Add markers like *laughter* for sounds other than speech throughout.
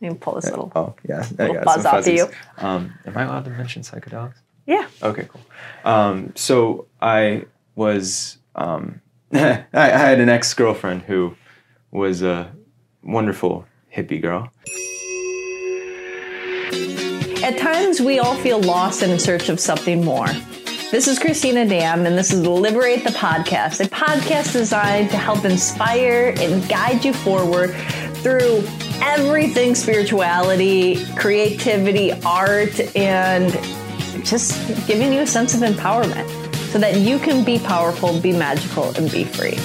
You can pull this little. Oh yeah, I Little got buzz off to you. Um, am I allowed to mention psychedelics? Yeah. Okay, cool. Um, so I was, um, *laughs* I, I had an ex girlfriend who was a wonderful hippie girl. At times, we all feel lost and in search of something more. This is Cristina Dam, and this is Liberate the Podcast, a podcast designed to help inspire and guide you forward through everything spirituality, creativity, art, and just giving you a sense of empowerment so that you can be powerful, be magical, and be free.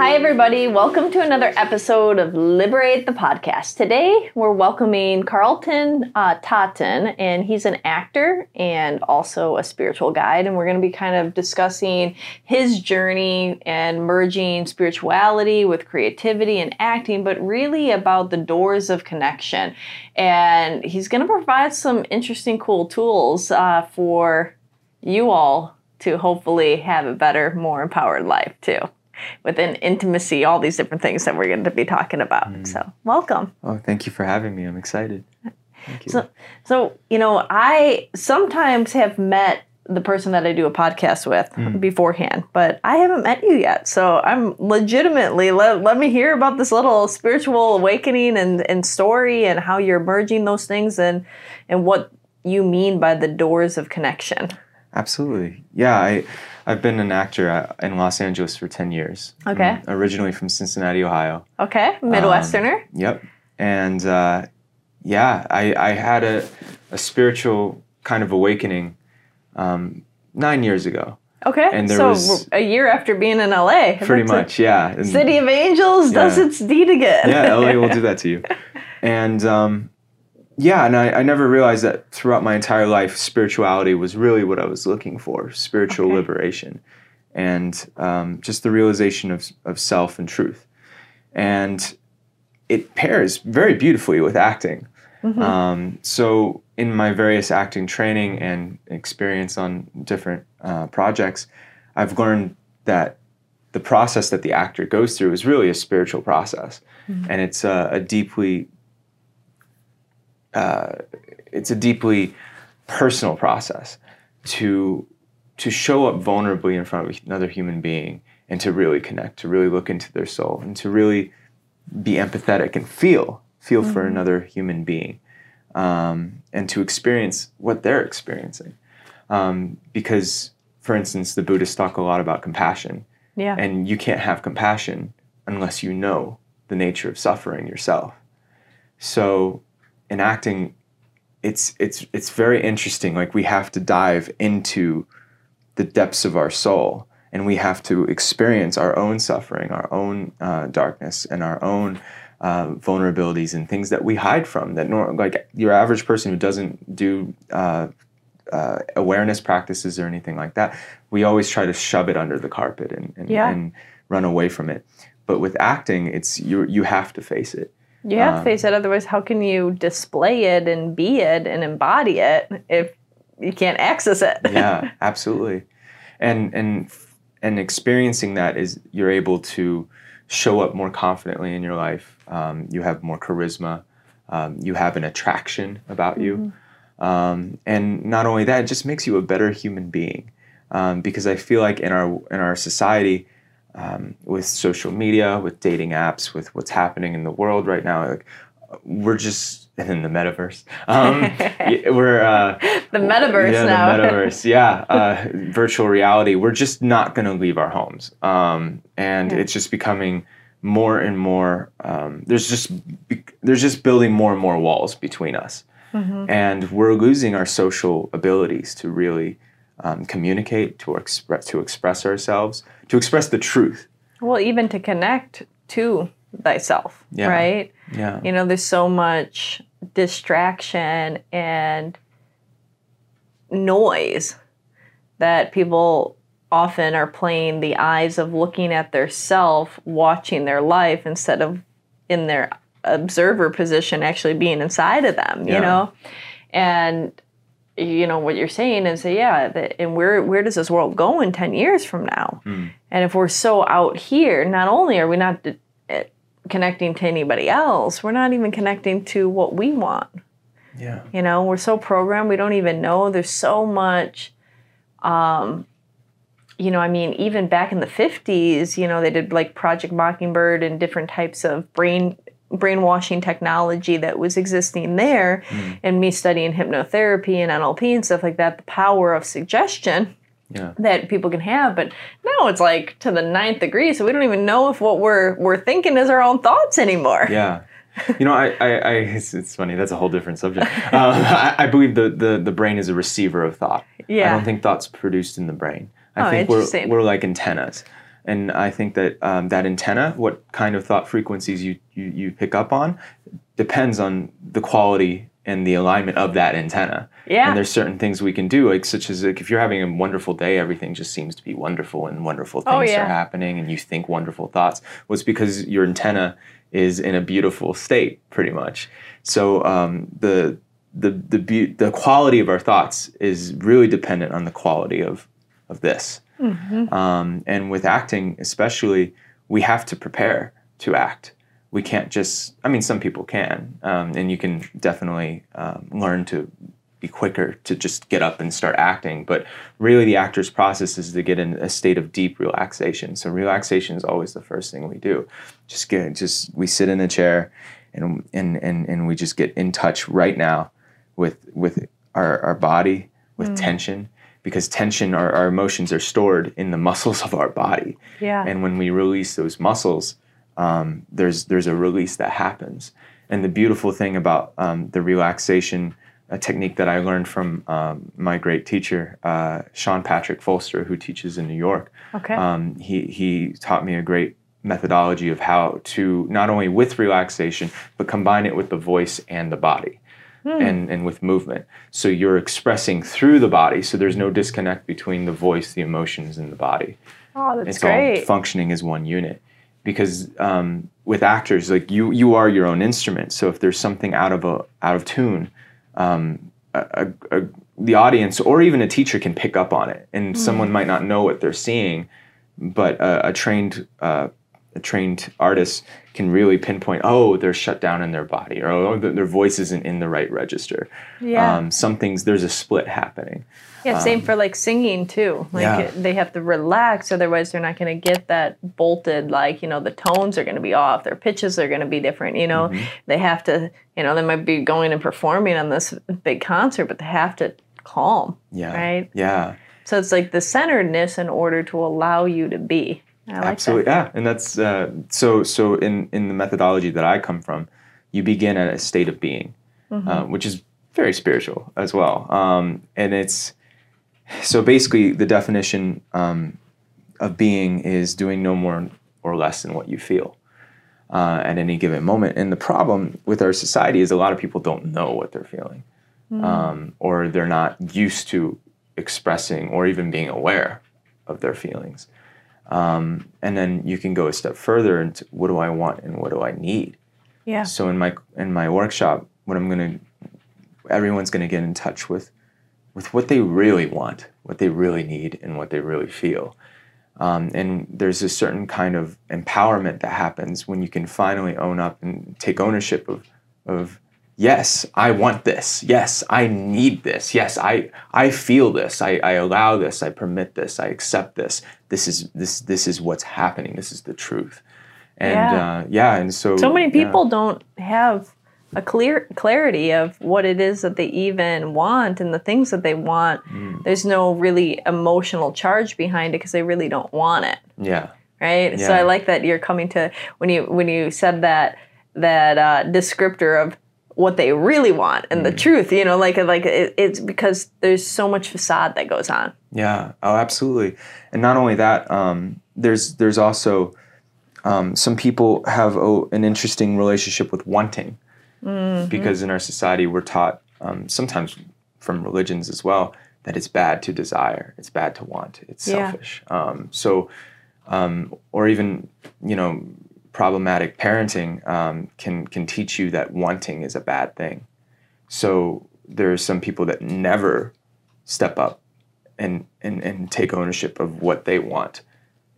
Hi, everybody. Welcome to another episode of Liberate the Podcast. Today, we're welcoming Carlton uh, Totten, and he's an actor and also a spiritual guide. And we're going to be kind of discussing his journey and merging spirituality with creativity and acting, but really about the doors of connection. And he's going to provide some interesting, cool tools uh, for you all to hopefully have a better, more empowered life, too within intimacy, all these different things that we're going to be talking about. Mm. So, welcome. Oh, thank you for having me. I'm excited. Thank you. So, so you know, I sometimes have met the person that I do a podcast with mm. beforehand, but I haven't met you yet. So I'm legitimately let, let me hear about this little spiritual awakening and, and story and how you're merging those things and and what you mean by the doors of connection. Absolutely. Yeah, I I've been an actor uh, in Los Angeles for 10 years. Okay. I'm originally from Cincinnati, Ohio. Okay, Midwesterner. Yep. And uh, yeah, I, I had a, a spiritual kind of awakening um, nine years ago. okay, and there so was- a year after being in LA, Pretty much, yeah. And- City of Angels does its deed again. yeah, LA will do *laughs* that to you. And um, yeah, and I, I never realized that throughout my entire life, spirituality was really what I was looking for spiritual Okay. liberation and um, just the realization of, of self and truth. And it pairs very beautifully with acting. Mm-hmm. Um, so, in my various acting training and experience on different uh, projects, I've learned that the process that the actor goes through is really a spiritual process, and it's a, a deeply, uh, it's a deeply personal process to to show up vulnerably in front of another human being and to really connect, to really look into their soul, and to really be empathetic and feel feel for another human being, um, and to experience what they're experiencing. Um, because, for instance, the Buddhists talk a lot about compassion, yeah. and you can't have compassion unless you know the nature of suffering yourself. So, in acting, it's it's it's very interesting. Like we have to dive into the depths of our soul, and we have to experience our own suffering, our own uh, darkness, and our own uh, vulnerabilities and things that we hide from. That nor- like your average person who doesn't do uh, uh, awareness practices or anything like that, we always try to shove it under the carpet and and, Yeah. and run away from it. But with acting, it's you you have to face it. You have Um, to face it, otherwise, how can you display it and be it and embody it if you can't access it? yeah *laughs* absolutely. And and and experiencing that is you're able to show up more confidently in your life. Um, you have more charisma. Um, you have an attraction about you. Um, and not only that it just makes you a better human being. Um, because i feel like in our in our society um, with social media with dating apps with what's happening in the world right now like we're just *laughs* in the metaverse um, *laughs* we're uh, the metaverse yeah, now. the metaverse. Yeah, *laughs* uh, virtual reality. We're just not going to leave our homes, um, and Yeah. it's just becoming more and more. Um, there's just there's just building more and more walls between us, Mm-hmm. and we're losing our social abilities to really um, communicate, to express, to express ourselves, to express the truth. well, even to connect to thyself, Yeah. right? Yeah, You know, there's so much distraction and noise that people often are playing the eyes of looking at their self, watching their life instead of in their observer position actually being inside of them, you Yeah. know? And you know what you're saying is that yeah, that, and where where does this world go in 10 years from now? Hmm. And if we're so out here, not only are we not eh, connecting to anybody else. We're not even connecting to what we want. Yeah. You know, we're so programmed, we don't even know. There's so much, um, you know, I mean, even back in the 50s, you know, they did like Project Mockingbird and different types of brain brainwashing technology that was existing there Mm. and me studying hypnotherapy and NLP and stuff like that, the power of suggestion Yeah. that people can have. But now it's like to the ninth degree, so we don't even know if what we're we're thinking is our own thoughts anymore. Yeah. You know, I, I, I it's, it's funny. That's a whole different subject. *laughs* Um, I, I believe the, the, the brain is a receiver of thought. Yeah. I don't think thought's produced in the brain. I Oh, think we're, we're like antennas. And I think that um, that antenna, what kind of thought frequencies you, you, you pick up on, depends on the quality and the alignment of that antenna. Yeah. And there's certain things we can do, like such as like if you're having a wonderful day, everything just seems to be wonderful and wonderful things Oh, yeah. are happening and you think wonderful thoughts. Well, it's because your antenna is in a beautiful state, pretty much. So um, the the the beau- the quality of our thoughts is really dependent on the quality of of this. Um, and with acting, especially, we have to prepare to act. We can't just. I mean, some people can, um, and you can definitely um, learn to be quicker to just get up and start acting. But really, the actor's process is to get in a state of deep relaxation. So relaxation is always the first thing we do. Just get, just we sit in a chair, and and and and we just get in touch right now with with our our body with tension because tension our, our emotions are stored in the muscles of our body Yeah. and when we release those muscles um, there's there's a release that happens and the beautiful thing about um, the relaxation a technique that I learned from um, my great teacher uh, Sean Patrick Folster who teaches in New York okay. um, he he taught me a great methodology of how to not only with relaxation but combine it with the voice and the body and and with movement. So you're expressing through the body so there's no disconnect between the voice the emotions and the body. Oh, that's great. it's all functioning as one unit. Because um, with actors like you you are your own instrument so if there's something out of a out of tune um, a, a, a, the audience or even a teacher can pick up on it and someone might not know what they're seeing but a, a trained uh, trained artist can really pinpoint oh they're shut down in their body or oh their voice isn't in the right register Yeah. um, some things there's a split happening Yeah, same for like singing too. Like yeah. they have to relax, otherwise they're not going to get that bolted. Like you know, the tones are going to be off, their pitches are going to be different. You know, Mm-hmm. they have to. You know, they might be going and performing on this big concert, but they have to calm. yeah Right. yeah So it's like the centeredness in order to allow you to be. I like Absolutely, yeah, and that's uh, so. So in in the methodology that I come from, you begin at a state of being, uh, which is very spiritual as well. Um, and it's so basically the definition um, of being is doing no more or less than what you feel uh, at any given moment. And the problem with our society is a lot of people don't know what they're feeling, um, or they're not used to expressing or even being aware of their feelings. Um, and then you can go a step further into what do I want and what do I need. Yeah. So in my in my workshop, what I'm gonna everyone's gonna get in touch with with what they really want, what they really need, and what they really feel. Um, and there's a certain kind of empowerment that happens when you can finally own up and take ownership of of yes, I want this. Yes, I need this. Yes, I I feel this. I, I allow this. I permit this. I accept this. This is this this is what's happening. This is the truth. And Yeah. uh, yeah, and so So many yeah. people don't have a clear clarity of what it is that they even want and the things that they want. Mm. There's no really emotional charge behind it because they really don't want it. Yeah. right Yeah. so i like that you're coming to when you when you said that that uh, descriptor of what they really want and Mm. the truth you know like like it, it's because there's so much facade that goes on Yeah. Oh, absolutely. And not only that, um, there's there's also um, some people have oh, an interesting relationship with wanting, Mm-hmm. because in our society we're taught um, sometimes from religions as well that it's bad to desire, it's bad to want, it's Yeah. selfish. Um, so, um, or even you know, problematic parenting um, can can teach you that wanting is a bad thing. So there are some people that never step up and, and, and take ownership of what they want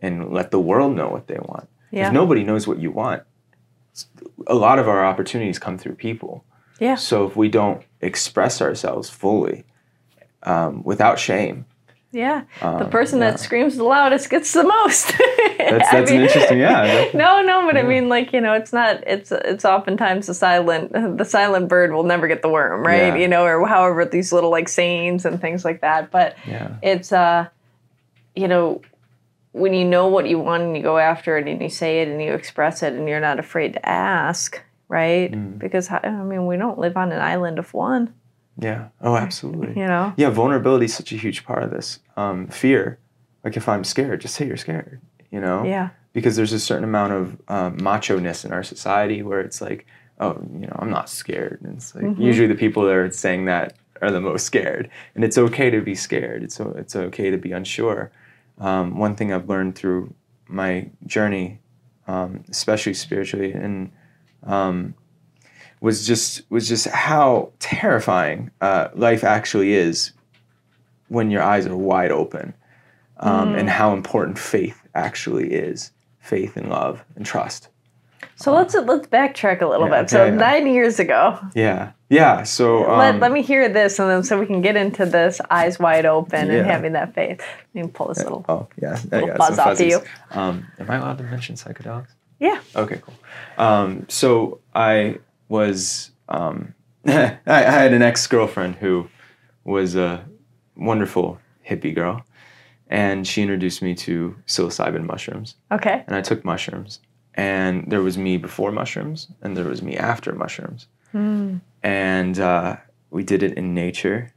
and let the world know what they want. Yeah. If nobody knows what you want, a lot of our opportunities come through people. Yeah. So if we don't express ourselves fully, um, without shame, Yeah. the Um, person yeah. that screams the loudest gets the most. *laughs* that's that's an interesting. Yeah. *laughs* No, no, but I mean, like you know, it's not. It's it's oftentimes the silent the silent bird will never get the worm, right? Yeah. You know, or however these little like sayings and things like that. But yeah. it's uh, you know, when you know what you want and you go after it and you say it and you express it and you're not afraid to ask, right? Mm. Because I mean, we don't live on an island of one, Yeah. Oh, absolutely. you know. Yeah, vulnerability is such a huge part of this. Um, fear, like if I'm scared, just say you're scared. You know, Yeah. because there's a certain amount of um, macho ness in our society where it's like, oh, you know, I'm not scared. And it's like Mhm. usually the people that are saying that are the most scared, and it's okay to be scared. It's it's okay to be unsure. Um, one thing I've learned through my journey, um, especially spiritually, and um, was just was just how terrifying uh, life actually is when your eyes are wide open, um, Mm. and how important faith actually is faith and love and trust. So let's let's backtrack a little Yeah, bit. So yeah. nine years ago, Yeah, yeah. So um, let, let me hear this, and then so we can get into this eyes wide open and having that faith. Let me pull this little. Oh yeah, little buzz off to you. Um, am I allowed to mention psychedelics? Yeah. Okay, cool. Um, so I was um, *laughs* I, I had an ex girlfriend who was a wonderful hippie girl, and she introduced me to psilocybin mushrooms, Okay. and I took mushrooms, and there was me before mushrooms, and there was me after mushrooms, Mm. and uh, we did it in nature,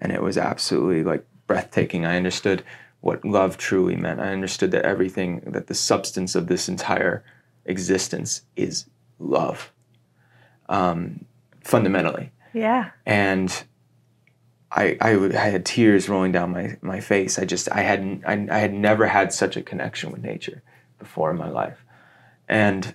and it was absolutely like breathtaking. I understood what love truly meant. I understood that everything, that the substance of this entire existence is love, um, fundamentally. Yeah. And I, I, would, I had tears rolling down my, my face. I just, I hadn't, I, I had never had such a connection with nature before in my life. And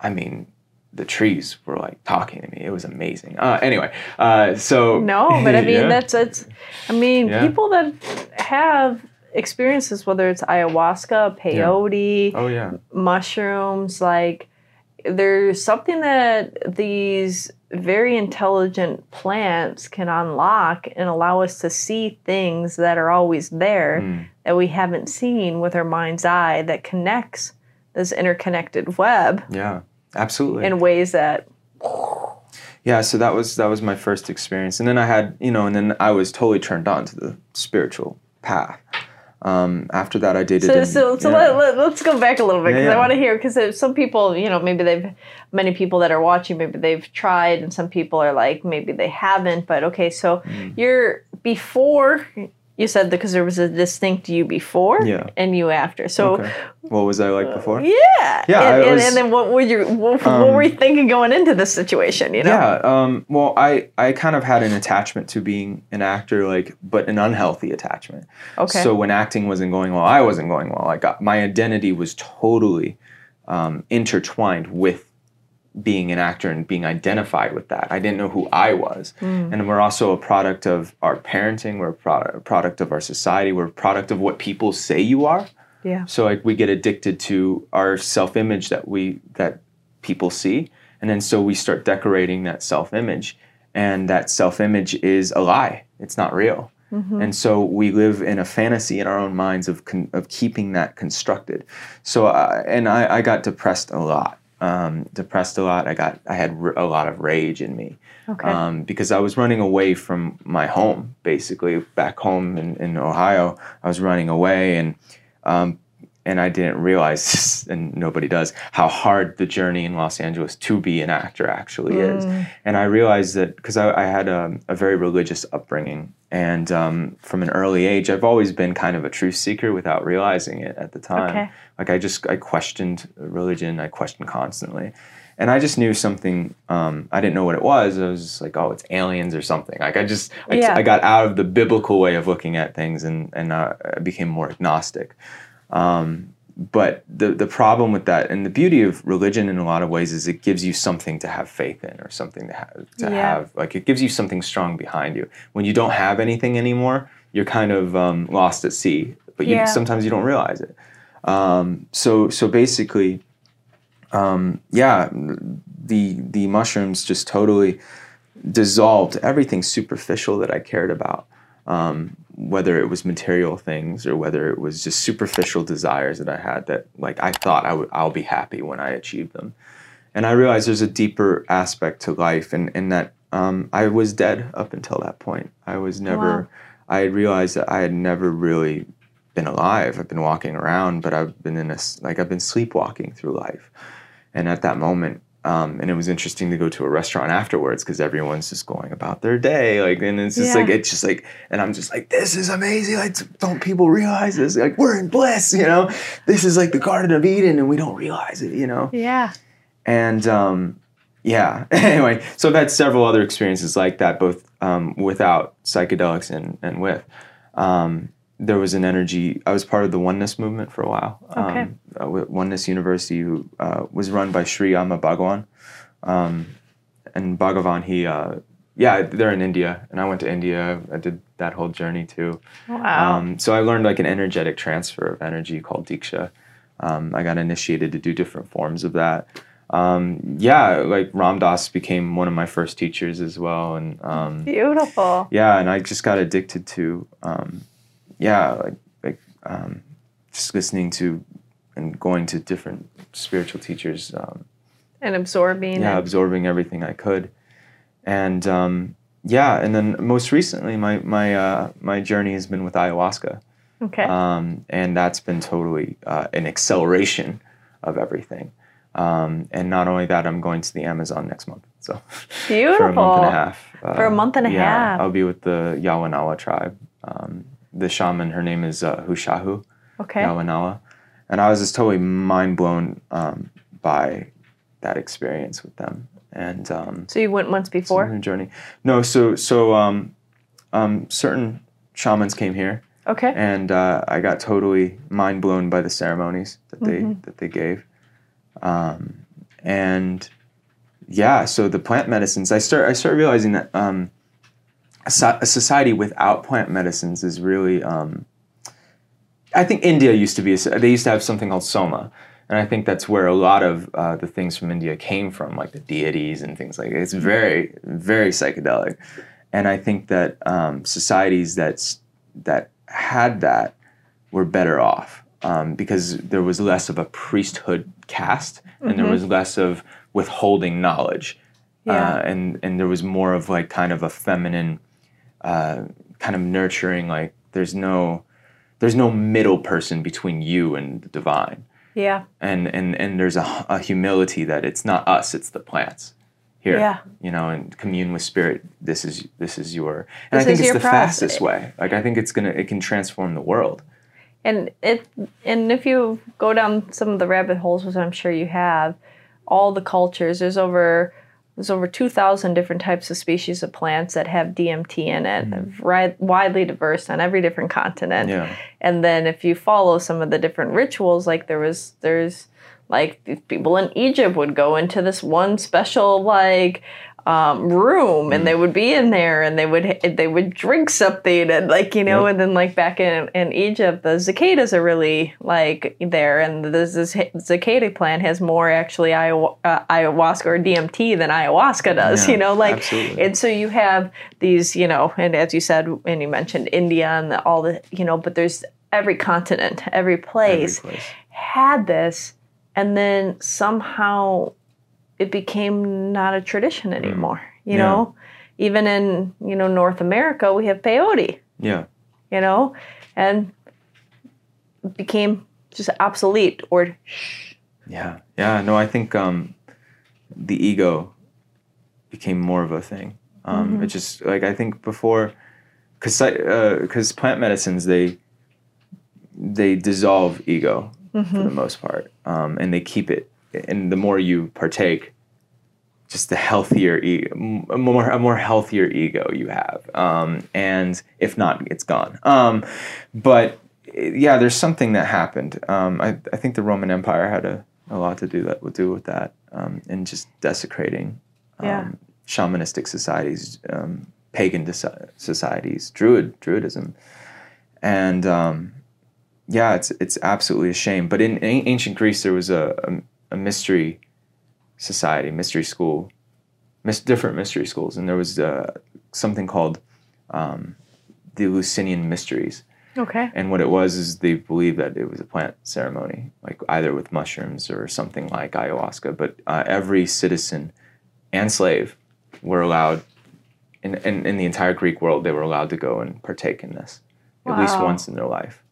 I mean, the trees were like talking to me. It was amazing. Uh, anyway, uh, so No, but I *laughs* mean Yeah. that's it's. I mean Yeah. people that have experiences, whether it's ayahuasca, peyote, Oh yeah, mushrooms, like there's something that these very intelligent plants can unlock and allow us to see things that are always there Mm. that we haven't seen with our mind's eye that connects this interconnected web yeah, absolutely. in ways that yeah, so that was that was my first experience, and then I had you know, and then I was totally turned on to the spiritual path. Um, after that, I dated. So, so, so yeah. let, let, us go back a little bit because Yeah, I want to hear because some people, you know, maybe they've many people that are watching, maybe they've tried, and some people are like maybe they haven't. But okay, so Mm. you're before you said because there was a distinct you before Yeah. and you after. So Okay. What was I like before? yeah, Yeah, and, and, was- and then what were you what, what Um, were you thinking going into this situation? You know, Yeah. Um, well, I I kind of had an attachment to being an actor, like, but an unhealthy attachment. okay, So when acting wasn't going well, I wasn't going well. I got my identity was totally um, intertwined with being an actor and being identified with that. I didn't know who I was, Mm. and we're also a product of our parenting. We're a product, product of our society. We're a product of what people say you are. yeah, So like we get addicted to our self-image that we that people see, and then so we start decorating that self-image, and that self-image is a lie. It's not real. Mhm. And so we live in a fantasy in our own minds of con- of keeping that constructed. So uh, and I, I got depressed a lot. Um, depressed a lot. I got I had r- a lot of rage in me okay, um, because I was running away from my home, basically back home in, in Ohio. I was running away, and um, and I didn't realize, *laughs* and nobody does, how hard the journey in Los Angeles to be an actor actually is. Mm. And I realized that because I, I had um, a very religious upbringing, and um, from an early age, I've always been kind of a truth seeker without realizing it at the time. okay, Like I just I questioned religion. I questioned constantly, and I just knew something. Um, I didn't know what it was. I was just like, oh, it's aliens or something. Like I just I, Yeah. I got out of the biblical way of looking at things, and and uh, I became more agnostic. Um, but the the problem with that, and the beauty of religion in a lot of ways, is it gives you something to have faith in, or something to have to Yeah. have like it gives you something strong behind you. When you don't have anything anymore, you're kind of um, lost at sea. But you, Yeah. sometimes you don't realize it. Um, so so basically, um, yeah, the the mushrooms just totally dissolved everything superficial that I cared about. Um, whether it was material things or whether it was just superficial desires that I had that like I thought I would I'll be happy when I achieve them. And I realized there's a deeper aspect to life and, and that um, I was dead up until that point. I was never Wow. I had realized that I had never really been alive. I've been walking around, but I've been in a like I've been sleepwalking through life. And at that moment, um, and it was interesting to go to a restaurant afterwards because everyone's just going about their day, like, and it's just Yeah. like it's just like, and I'm just like, this is amazing. Like, don't people realize this? Like, we're in bliss, you know. This is like the Garden of Eden, and we don't realize it, you know. Yeah. And um, yeah, *laughs* anyway, so I've had several other experiences like that, both um, without psychedelics and, and with. Um, there was an energy, I was part of the Oneness movement for a while. Okay. Um, uh, Oneness University, who uh, was run by Sri Amma Bhagavan. Um, and Bhagavan, he, uh, yeah, they're in India, and I went to India. I did that whole journey too. Wow. Um, so I learned like an energetic transfer of energy called Diksha. Um, I got initiated to do different forms of that. Um, yeah, like Ram Dass became one of my first teachers as well, and um, Beautiful. yeah, and I just got addicted to, um, yeah, like like um, just listening to and going to different spiritual teachers. Um, And absorbing. yeah, absorbing everything I could, and um, yeah, and then most recently, my my uh, my journey has been with ayahuasca Okay. um, and that's been totally uh, an acceleration of everything. Um, and not only that, I'm going to the Amazon next month, so Beautiful. *laughs* for a month and a half. Uh, For a month and a yeah, half. I'll be with the Yawanawa tribe. Um, the shaman, her name is uh, Hushahu Okay. Yawanawa, and I was just totally mind blown um, by that experience with them. And um, So you went once before? journey. No, so so um, um, certain shamans came here Okay. and uh, I got totally mind blown by the ceremonies that they Mm-hmm. that they gave, um, and yeah. So the plant medicines, I start I start realizing that um, so- a society without plant medicines is really. Um, I think India used to be. A, they used to have something called soma, and I think that's where a lot of uh, the things from India came from, like the deities and things like. That. It's very very psychedelic, and I think that um, societies that's that had that were better off um, because there was less of a priesthood caste and there was less of withholding knowledge Yeah. uh, and and there was more of like kind of a feminine uh, kind of nurturing like there's no there's no middle person between you and the divine Yeah. and and and there's a, a humility that it's not us it's the plants here Yeah. you know and commune with spirit this is this is your and This i think it's the process. fastest way like i think it's gonna it can transform the world And it and if you go down some of the rabbit holes, which I'm sure you have, all the cultures, there's over there's over 2,000 different types of species of plants that have DMT in it, mm-hmm. ri- widely diverse on every different continent. yeah And then if you follow some of the different rituals, like there was there's like people in Egypt would go into this one special like um, room and they would be in there and they would they would drink something and like you know Yep. and then like back in, in Egypt the cicadas are really like there and this this cicada plant has more actually ayahu- uh, ayahuasca or DMT than ayahuasca does Yeah, you know like absolutely. and so you have these you know and as you said and you mentioned India and the, all the you know but there's every continent every every place place. had this and then somehow it became not a tradition anymore you Mm. Yeah. know? Even in you know north america we have peyote yeah. you know? And it became just obsolete or yeah. Yeah no i think um the ego became more of a thing. Um it just like i think before because because plant medicines they they dissolve ego for the most part um and they keep it and the more you partake just the healthier a more a more healthier ego you have, um, and if not, it's gone. Um, but yeah, there's something that happened. Um, I, I think the Roman Empire had a, a lot to do that would do with that, um, and just desecrating um, Yeah. shamanistic societies, um, pagan societies, druid druidism, and um, yeah, it's it's absolutely a shame. But in, a- ancient Greece, there was a, a, a mystery society, mystery school, mis- different mystery schools, and there was uh, something called um, the Eleusinian Mysteries. Okay. And what it was is they believed that it was a plant ceremony, like either with mushrooms or something like ayahuasca. But uh, every citizen and slave were allowed, in, in, in the entire Greek world, they were allowed to go and partake in this at least once in their life.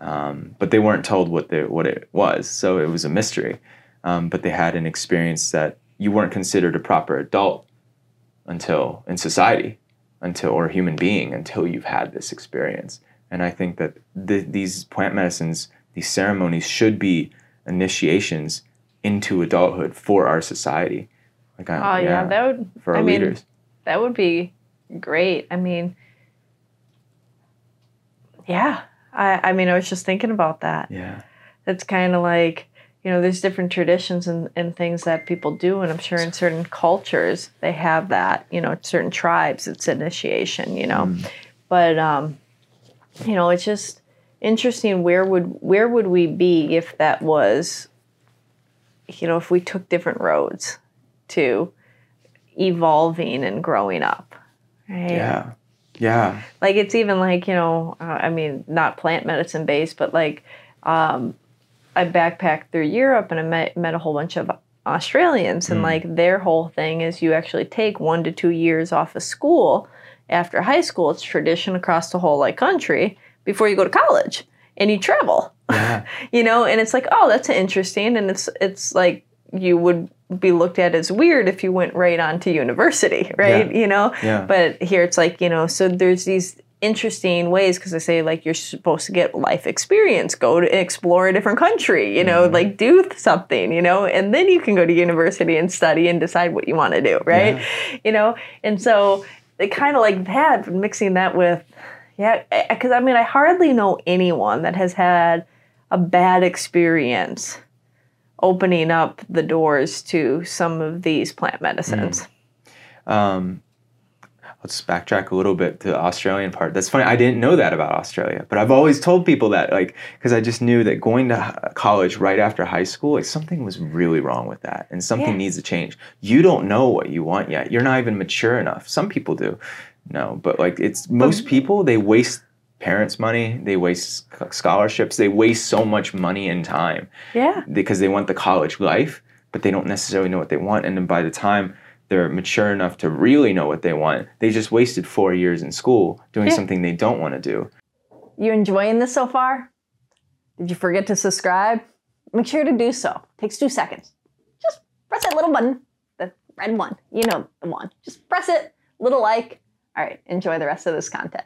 Um, but they weren't told what they, what it was, so it was a mystery. Um, but they had an experience that you weren't considered a proper adult until in society, until or a human being until you've had this experience. And I think that th- these plant medicines, these ceremonies, should be initiations into adulthood for our society. Like, Oh I, yeah, that would for our I mean, leaders. that would be great. I mean, yeah. I I mean, I was just thinking about that. Yeah. It's kind of like you know, there's different traditions and, and things that people do, and I'm sure in certain cultures they have that. You know, certain tribes, it's initiation. You know, Mm. but um, you know, it's just interesting. Where would where would we be if that was, you know, if we took different roads to evolving and growing up, right? Yeah. Yeah. like it's even like you know uh, i mean not plant medicine based but like um, i backpacked through europe and i met, met a whole bunch of australians and Mm. like their whole thing is you actually take one to two years off of school after high school it's tradition across the whole like country before you go to college and you travel Yeah. *laughs* you know and it's like oh that's interesting and it's it's like you would be looked at as weird if you went right on to university *laughs* right you know Yeah. but here it's like you know so there's these interesting ways because i say like you're supposed to get life experience go to explore a different country you know Mm-hmm. like do something you know and then you can go to university and study and decide what you want to do right? You know and so it kind of like that mixing that with yeah because i mean i hardly know anyone that has had a bad experience opening up the doors to some of these plant medicines. Um, let's backtrack a little bit to the Australian part. That's funny. I didn't know that about Australia, but I've always told people that, like, because I just knew that going to college right after high school, like, something was really wrong with that, and something Yeah. needs to change. You don't know what you want yet. You're not even mature enough. Some people do, no, but like, it's most people they waste parents' money, they waste scholarships, they waste so much money and time yeah because they want the college life, but they don't necessarily know what they want. And then by the time they're mature enough to really know what they want, they just wasted four years in school doing Yeah. something they don't want to do. You enjoying this so far? Did you forget to subscribe? Make sure to do so. Takes two seconds. Just press that little button, the red one. You know the one. Just press it. Little like. All right. Enjoy the rest of this content.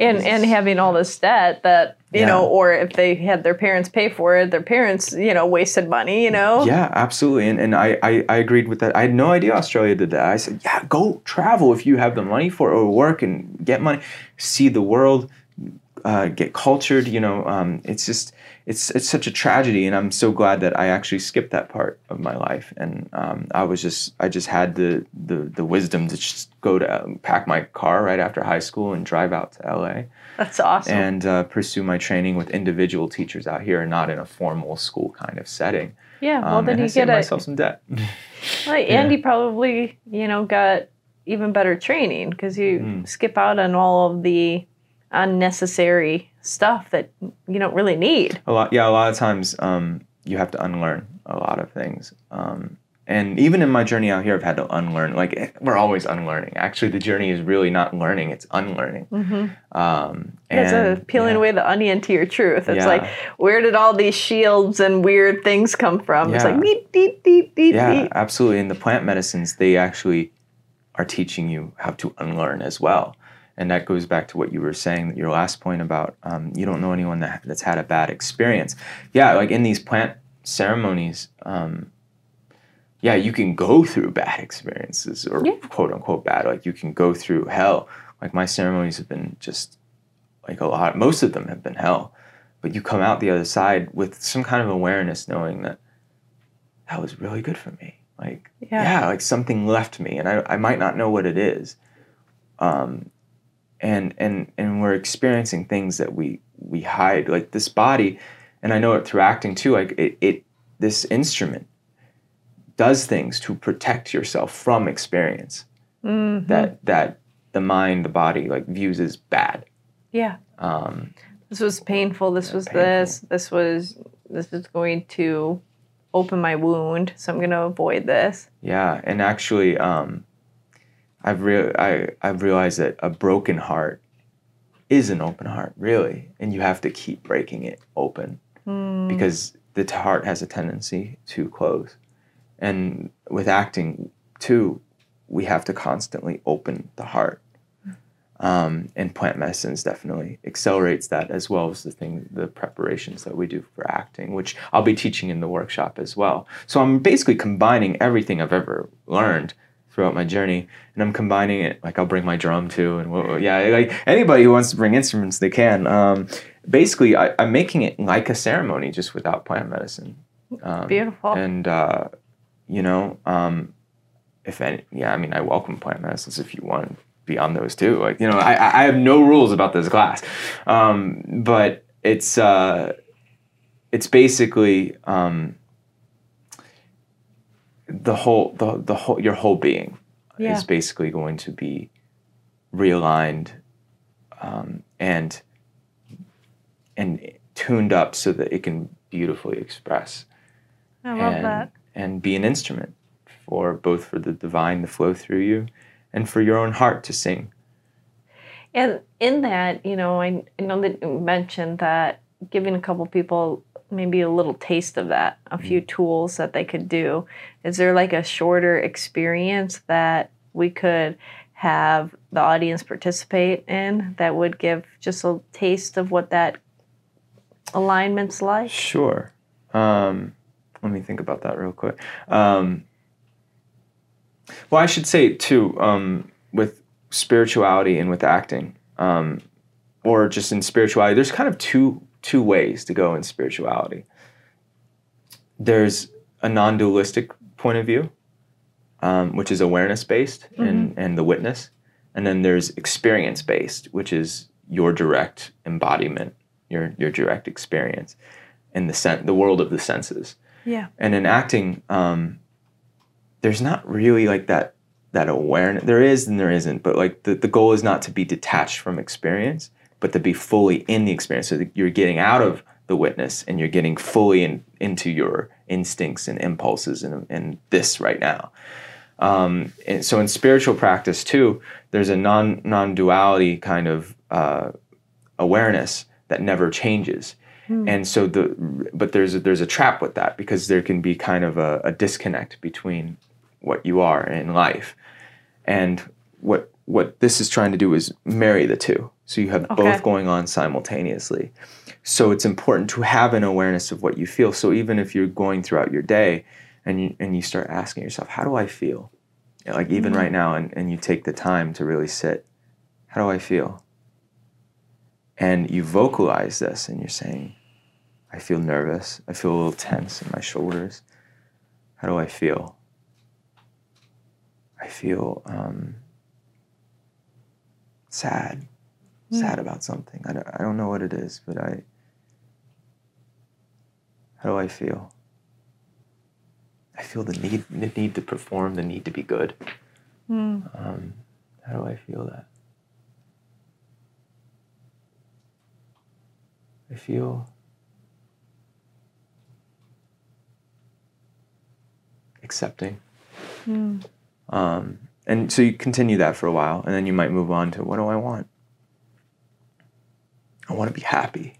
And and having all this debt that you Yeah. know, or if they had their parents pay for it, their parents you know wasted money. You know. Yeah, absolutely. And, and I, I, I agreed with that. I had no idea Australia did that. I said, yeah, go travel if you have the money for it, or work and get money, see the world, uh, get cultured. You know, um, it's just, it's, it's such a tragedy. And I'm so glad that I actually skipped that part of my life. And um, I was just, I just had the, the, the wisdom to just go to um, pack my car right after high school and drive out to LA That's awesome. and uh, pursue my training with individual teachers out here, and not in a formal school kind of setting. yeah. Well, Um, then I you saved get a. myself some debt. *laughs* Well, Andy probably, you know, got even better training because you Mm. skip out on all of the unnecessary stuff that you don't really need. a lot, yeah. A lot of times, um, you have to unlearn a lot of things. Um, and even in my journey out here, I've had to unlearn. Like eh, we're always unlearning. Actually, the journey is really not learning; it's unlearning. Mm-hmm. Um, It's a and, peeling yeah. away the onion to your truth. It's Yeah. like, where did all these shields and weird things come from? It's like, deep, deep, deep, deep, Yeah, absolutely. In the plant medicines, they actually are teaching you how to unlearn as well. And that goes back to what you were saying, your last point about um, you don't know anyone that, that's had a bad experience. Yeah, like in these plant ceremonies, um, yeah, you can go through bad experiences or Yeah. quote unquote bad. Like you can go through hell. Like my ceremonies have been just like a lot, most of them have been hell. But you come out the other side with some kind of awareness, knowing that that was really good for me. Like, Yeah. yeah, like something left me, and I, I might not know what it is. Um, and and and we're experiencing things that we we hide, like this body, and I know it through acting too. Like it, it this instrument does things to protect yourself from experience Mhm. that that the mind, the body, like views as bad. yeah. Um, This was painful. This was painful. this. This was this is going to open my wound. So I'm going to avoid this. yeah, and actually, um, I've real I I've realized that a broken heart is an open heart, really, and you have to keep breaking it open Hmm. because the heart has a tendency to close, and with acting too, we have to constantly open the heart. Um, and plant medicines definitely accelerates that as well as the thing the preparations that we do for acting which i'll be teaching in the workshop as well so i'm basically combining everything i've ever learned throughout my journey and i'm combining it like i'll bring my drum too and yeah like anybody who wants to bring instruments they can. Um, basically I, i'm making it like a ceremony just without plant medicine. Um, Beautiful. and uh, you know um, if any yeah i mean i welcome plant medicines if you want to be on those too. Like you know i, I I have no rules about this class. Um, but it's uh, it's basically um, the whole the, the whole your whole being Yeah. is basically going to be realigned um, and and tuned up so that it can beautifully express I love and, that. and be an instrument for both for the divine to flow through you and for your own heart to sing. And in that, you know, I, I know that you mentioned that giving a couple people maybe a little taste of that, a few tools that they could do. Is there like a shorter experience that we could have the audience participate in that would give just a taste of what that alignment's like? Sure. Um, let me think about that real quick. Um, well, I should say too, um, with spirituality and with acting, um, or just in spirituality, there's kind of two two ways to go in spirituality. There's a non-dualistic point of view, um, which is awareness based and and the witness, and then there's experience based, which is your direct embodiment, your your direct experience in the sen- the world of the senses Yeah. and in acting um, there's not really like that that awareness there is and there isn't but like the, the goal is not to be detached from experience but to be fully in the experience. So that you're getting out of the witness and you're getting fully in, into your instincts and impulses and, and this right now. Um, and so in spiritual practice too there's a non non-duality kind of uh, awareness that never changes. And so the but there's a, there's a trap with that because there can be kind of a, a disconnect between what you are in life and what what this is trying to do is marry the two so you have Okay. both going on simultaneously so it's important to have an awareness of what you feel so even if you're going throughout your day and you and you start asking yourself how do i feel like even right now and, and you take the time to really sit how do i feel and you vocalize this and you're saying I feel nervous. I feel a little tense in my shoulders. How do I feel? I feel um, sad, sad about something. I don't, I don't know what it is, but I. How do I feel? I feel the need, the need to perform, the need to be good. Um, how do I feel that? I feel accepting. Um, and so you continue that for a while, and then you might move on to what do I want? I want to be happy.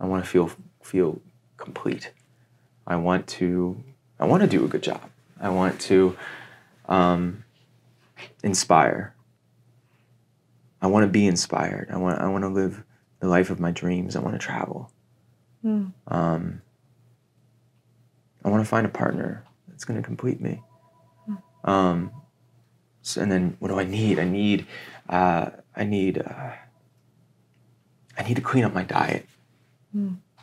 I want to feel feel complete. I want to I want to do a good job. I want to um, inspire. I want to be inspired. I want I want to live the life of my dreams. I want to travel. Um, I want to find a partner that's going to complete me. Um, so, and then what do I need? I need, uh, I need, uh, I need to clean up my diet.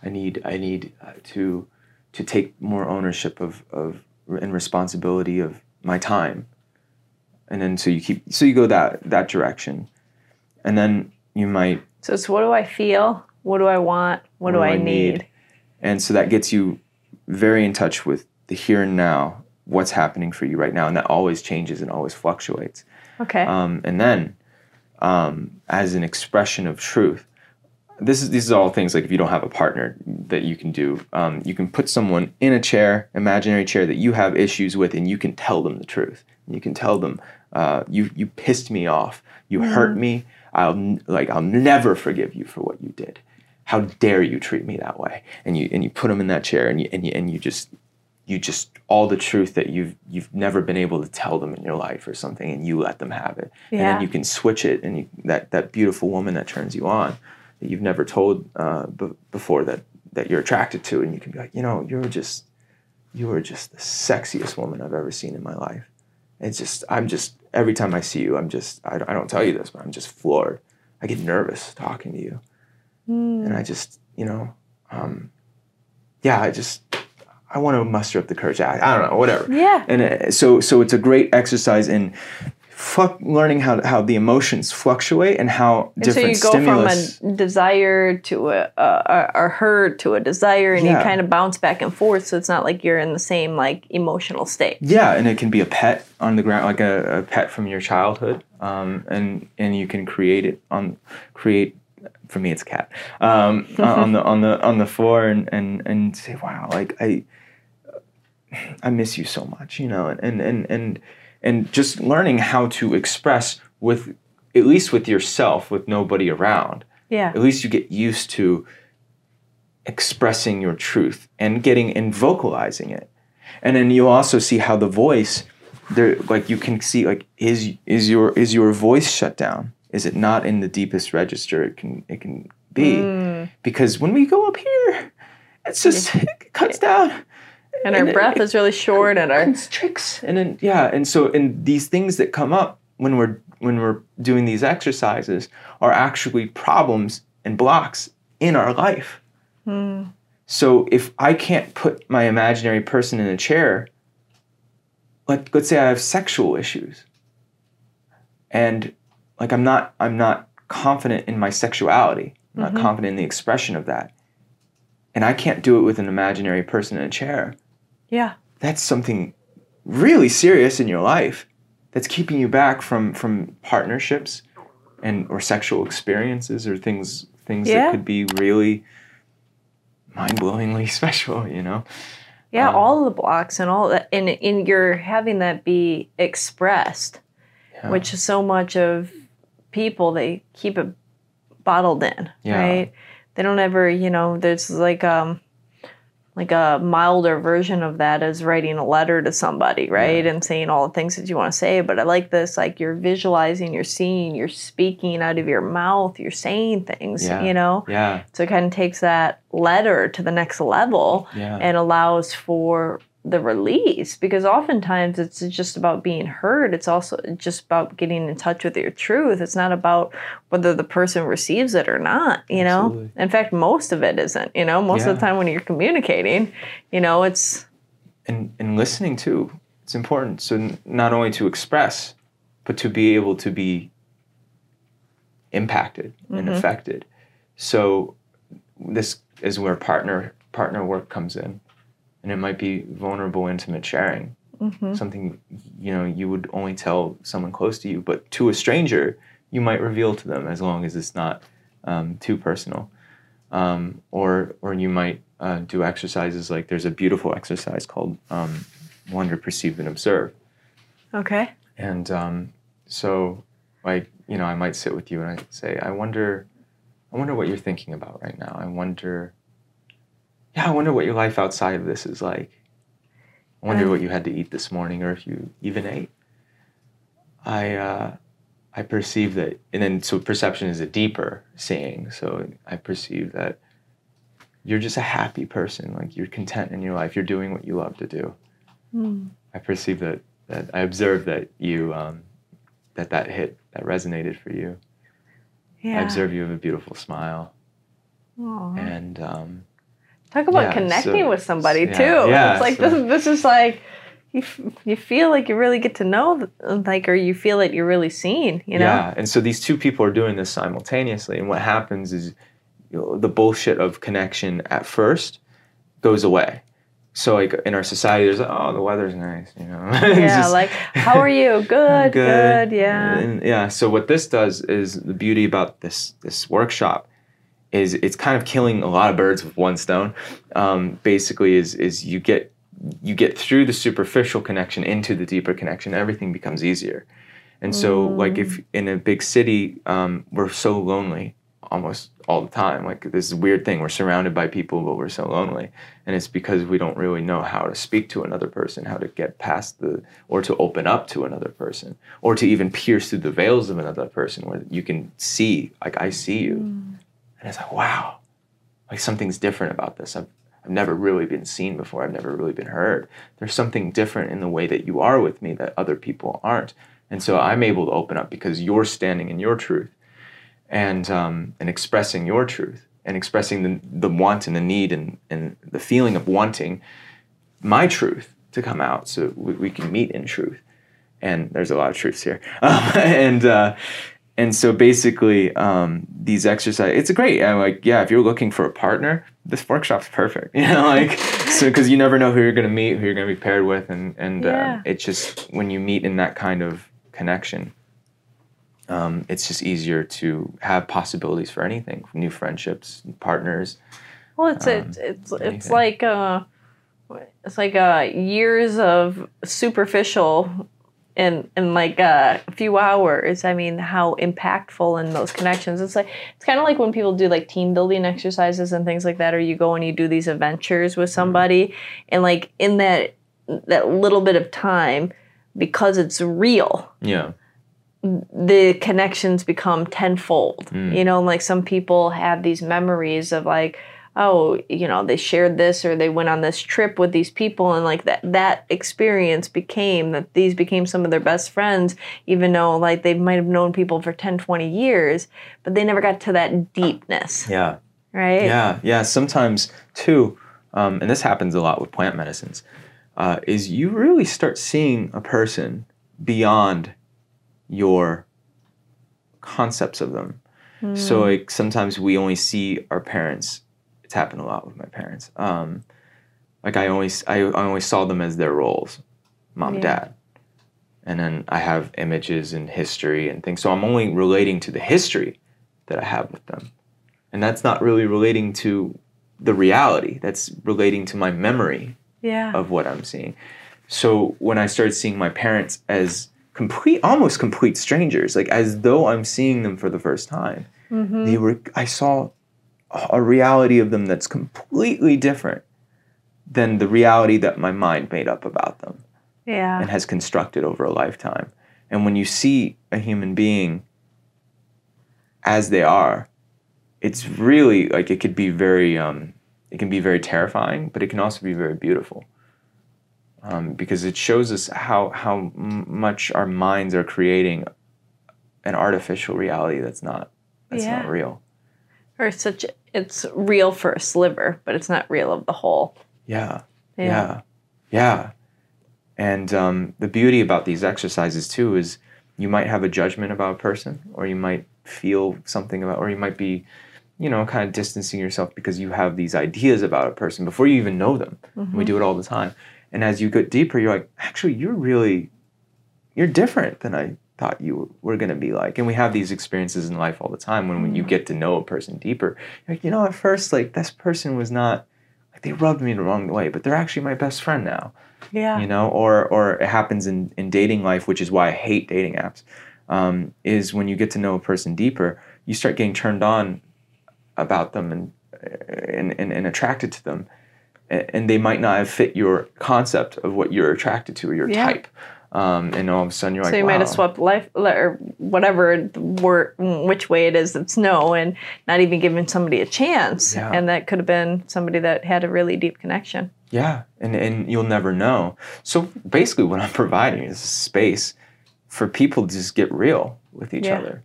I need, I need uh, to, to take more ownership of, of and responsibility of my time. And then so you keep, so you go that that direction, and then you might So it's what do I feel? What do I want? What, do, I, need? and so that gets you very in touch with the here and now what's happening for you right now, and that always changes and always fluctuates. Okay. Um, and then, um, as an expression of truth, this is these are all things like if you don't have a partner that you can do, um, you can put someone in a chair, imaginary chair that you have issues with, and you can tell them the truth. You can tell them, uh, you you pissed me off, you hurt me. I'll like I'll never forgive you for what you did. How dare you treat me that way? And you and you put them in that chair, and you and you and you just you just all the truth that you've you've never been able to tell them in your life or something and you let them have it. And Yeah. then you can switch it and you, that that beautiful woman that turns you on that you've never told uh, b- before that that you're attracted to and you can be like you know you're just you are just the sexiest woman I've ever seen in my life. It's just I'm just every time I see you I'm just I, I don't tell you this but I'm just floored. I get nervous talking to you. And I just you know um, yeah I just I want to muster up the courage. I, I don't know, whatever. Yeah. And uh, so, so it's a great exercise in learning how how the emotions fluctuate and how And so different you go stimulus. from a desire to a, a, a hurt to a desire, and you kind of bounce back and forth. So it's not like you're in the same like emotional state. yeah, and it can be a pet on the ground, like a, a pet from your childhood, um, and and you can create it on create. For me, it's cat um, *laughs* on the on the on the floor, and and and say, wow, like I. I miss you so much, you know, and and and and, just learning how to express with at least with yourself with nobody around. Yeah. At least you get used to expressing your truth and getting and vocalizing it. And then you also see how the voice there like you can see like is is your is your voice shut down? Is it not in the deepest register it can it can be? Mm. Because when we go up here, it's just it cuts down And our And it- breath is really short, and our tricks. And then yeah and so and these things that come up when we're when we're doing these exercises are actually problems and blocks in our life. Hmm. So if i can't put my imaginary person in a chair like let's say i have sexual issues and like i'm not i'm not confident in my sexuality i'm not mm-hmm. confident in the expression of that and i can't do it with an imaginary person in a chair yeah. that's something really serious in your life that's keeping you back from from partnerships and or sexual experiences or things things Yeah. that could be really mind-blowingly *laughs* special you know Yeah, Um, all the blocks and all that, and and you're having that be expressed, Yeah. which is so much of people they keep it bottled in, Yeah. right? They don't ever, you know, there's like um like a milder version of that is writing a letter to somebody, right? And saying all the things that you want to say. But I like this, like you're visualizing, you're seeing, you're speaking out of your mouth, you're saying things, Yeah. you know? yeah So it kind of takes that letter to the next level yeah and allows for the release because oftentimes it's just about being heard. It's also just about getting in touch with your truth. It's not about whether the person receives it or not you know? Absolutely. in fact most of it isn't you know? Most of the time when you're communicating you know it's and and listening too it's important. So n- not only to express but to be able to be impacted and Mhm. affected. So this is where partner partner work comes in and it might be vulnerable intimate sharing. Mhm. something you know you would only tell someone close to you but to a stranger you might reveal to them as long as it's not um, too personal. Um, or or you might uh, do exercises like there's a beautiful exercise called um, wonder perceive and observe. Okay. And um, so like you know i might sit with you and i say i wonder i wonder what you're thinking about right now. I wonder yeah i wonder what your life outside of this is like i wonder what you had to eat this morning or if you even ate i uh, i perceive that and then so perception is a deeper seeing so i perceive that you're just a happy person like you're content in your life you're doing what you love to do Mm. I perceive that that I observed that you um, that that hit that resonated for you. yeah I observe you have a beautiful smile, Aw. and um, talk about yeah, connecting so- with somebody yeah, too yeah, it's like so- this, this is like you, f- you feel like you really get to know like or you feel that you're really seen you know yeah, and so these two people are doing this simultaneously, and what happens is you know, the bullshit of connection at first goes away, so like in our society, there's oh the weather's nice, you know. *laughs* Yeah, Just- like how are you? *laughs* Good, good, yeah. And, yeah. So what this does is the beauty about this this workshop is it's kind of killing a lot of birds with one stone. Um, basically, is is you get you get through the superficial connection into the deeper connection. Everything becomes easier. And so, like if in a big city, um, we're so lonely almost all the time. Like this weird thing, we're surrounded by people, but we're so lonely, and it's because we don't really know how to speak to another person, how to get past the, or to open up to another person, or to even pierce through the veils of another person, where you can see, like I see you, and it's like wow, like something's different about this. I've I've never really been seen before. I've never really been heard. There's something different in the way that you are with me that other people aren't. And so I'm able to open up because you're standing in your truth and um, and expressing your truth and expressing the, the want and the need and, and the feeling of wanting my truth to come out so we, we can meet in truth. And there's a lot of truths here. *laughs* Um, and uh, and so basically, um, these exercises, it's great. I'm like, yeah, if you're looking for a partner, this workshop's perfect. *laughs* You know, like, so because you never know who you're going to meet, who you're going to be paired with, and and Yeah. uh, it's just when you meet in that kind of connection, um, it's just easier to have possibilities for anything, new friendships, partners. Well, it's Um, it's it's it's like uh, it's like uh, years of superficial in in like a few hours. I mean, how impactful in those connections. It's like it's kind of like when people do like team building exercises and things like that, or you go and you do these adventures with mm-hmm. somebody, and like in that that little bit of time, because it's real Yeah, the connections become tenfold. Mm. You know, like some people have these memories of like, oh, you know, they shared this or they went on this trip with these people and like that that experience became that these became some of their best friends even though like they might have known people for 10 20 years but they never got to that deepness yeah. right Yeah, yeah. Sometimes too, um, and this happens a lot with plant medicines, uh, is you really start seeing a person beyond your concepts of them. So like sometimes we only see our parents. It's happened a lot with my parents. Um, like I always, I, I always saw them as their roles, mom, Yeah. dad, and then I have images and history and things. So I'm only relating to the history that I have with them and that's not really relating to the reality that's relating to my memory yeah of what i'm seeing so when i started seeing my parents as complete almost complete strangers like as though i'm seeing them for the first time Mm-hmm. they were i saw a reality of them that's completely different than the reality that my mind made up about them yeah and has constructed over a lifetime. And when you see a human being as they are, it's really like it could be very, um, it can be very terrifying, but it can also be very beautiful. Um, because it shows us how how m- much our minds are creating an artificial reality that's not that's Yeah. not real. Or such it's real for a sliver but it's not real of the whole Yeah. Yeah. Yeah. Yeah. And um, the beauty about these exercises too is you might have a judgment about a person, or you might feel something about, or you might be, you know, kind of distancing yourself because you have these ideas about a person before you even know them. We do it all the time. And as you get deeper, you're like, actually, you're really, you're different than I thought you were going to be like. And we have these experiences in life all the time when, when you get to know a person deeper. You're like, you know, at first, like, this person was not, like, they rubbed me the wrong way, but they're actually my best friend now yeah you know or or it happens in in dating life which is why i hate dating apps um, is when you get to know a person deeper you start getting turned on about them and and, and, and attracted to them and they might not have fit your concept of what you're attracted to or your Yeah. type um, and all of a sudden you're So like so you might have swept life or whatever word, which way it is that's no, and not even giving somebody a chance. Yeah. And that could have been somebody that had a really deep connection. Yeah, and, and you'll never know. So basically, what I'm *laughs* providing is a space for people to just get real with each Yeah. other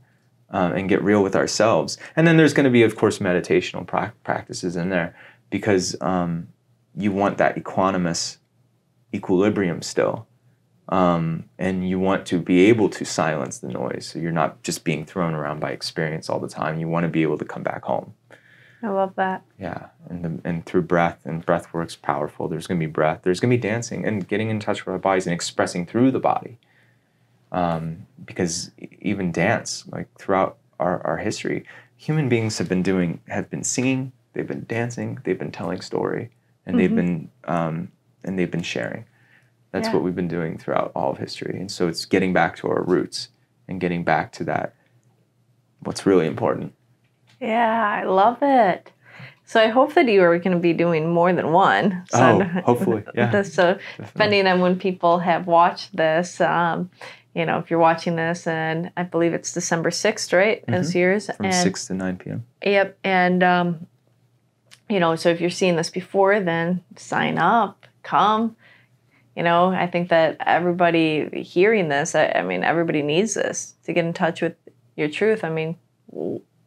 um, and get real with ourselves. And then there's going to be, of course, meditational prac practices in there because um, you want that equanimous equilibrium still. Um, and you want to be able to silence the noise so you're not just being thrown around by experience all the time. You want to be able to come back home. I love that. Yeah, and the, and through breath and breath works powerful. There's going to be breath. There's going to be dancing and getting in touch with our bodies and expressing through the body. Um, because even dance, like throughout our, our history, human beings have been doing have been singing, they've been dancing, they've been telling story, and mm-hmm. they've been um, and they've been sharing. That's yeah. what we've been doing throughout all of history, and so it's getting back to our roots and getting back to that. What's really important. Yeah, I love it. So I hope that you are going to be doing more than one. So, oh, *laughs* hopefully, yeah. *laughs* so depending on when people have watched this, um, you know, if you're watching this, and I believe it's December sixth, right? Mm-hmm. As yours from and, six to nine p.m. Yep, and um, you know, so if you're seeing this before, then sign up, come. You know, I think that everybody hearing this, I, I mean, everybody needs this to get in touch with your truth. I mean,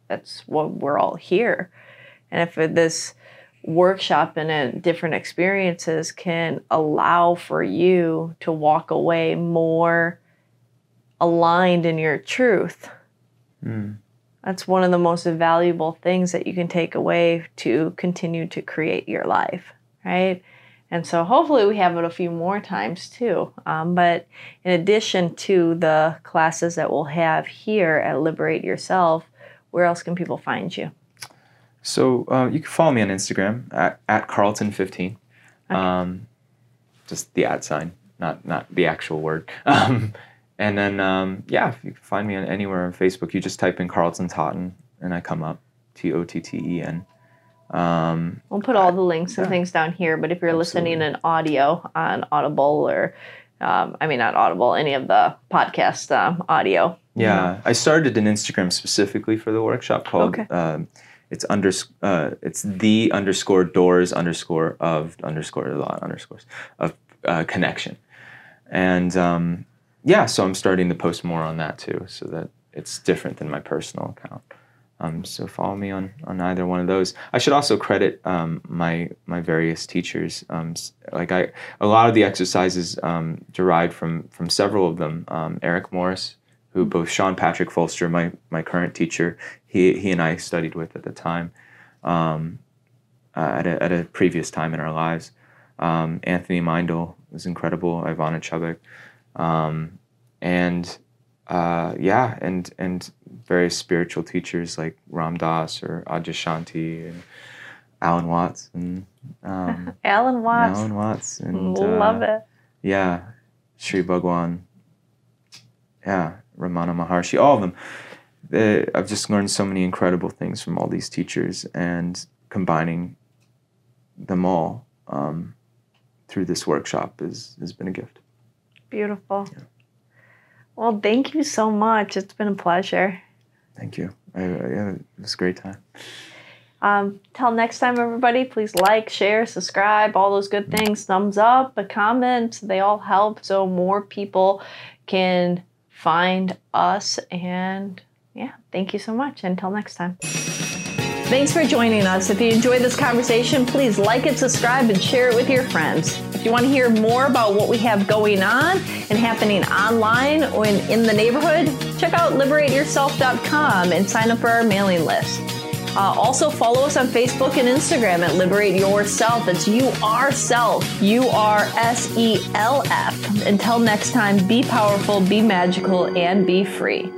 that's what we're all here. And if this workshop and different experiences can allow for you to walk away more aligned in your truth, mm. that's one of the most valuable things that you can take away to continue to create your life, right? And so hopefully we have it a few more times too. Um, but in addition to the classes that we'll have here at Liberate Yourself, where else can people find you? So uh, you can follow me on Instagram at, at Carlton15. Okay. Um, just the ad sign, not not the actual word. *laughs* Um, and then um, yeah, you can find me on anywhere on Facebook. You just type in Carlton Totten, and I come up. T O T T E N. Um, we'll put all the links and yeah. things down here. But if you're Absolutely. listening in audio on Audible or, um, I mean, not Audible, any of the podcast um, audio, yeah, I started an Instagram specifically for the workshop called. Okay. Um, it's under uh, it's the underscore doors underscore of underscore a lot underscores of uh, connection, and um, yeah, so I'm starting to post more on that too, so that it's different than my personal account. Um, so follow me on on either one of those. I should also credit um, my my various teachers. Um, like I, a lot of the exercises um, derived from from several of them. Um, Eric Morris, who both Sean Patrick Folster, my my current teacher, he he and I studied with at the time, um, uh, at a at a previous time in our lives. Um, Anthony Meindl was incredible. Ivana Chubbuck, um, and uh, yeah, and and various spiritual teachers like Ram Dass or Adyashanti and Alan Watts and um, *laughs* Alan Watts. Alan Watts and love uh, it. Yeah, Sri Bhagavan. Yeah, Ramana Maharshi, all of them. They, I've just learned so many incredible things from all these teachers, and combining them all um, through this workshop is, has been a gift. Beautiful. Yeah. Well, thank you so much. It's been a pleasure. Thank you. I, I, yeah, it was a great time. Um, till next time, everybody, please like, share, subscribe, all those good things. Thumbs up, a comment. They all help so more people can find us. And yeah, thank you so much. Until next time. Thanks for joining us. If you enjoyed this conversation, please like it, subscribe, and share it with your friends. If you want to hear more about what we have going on and happening online or in, in the neighborhood, check out liberateyourself.com and sign up for our mailing list. Uh, also, follow us on Facebook and Instagram at Liberate Yourself. It's You Are Self, U R S E L F. Until next time, be powerful, be magical, and be free.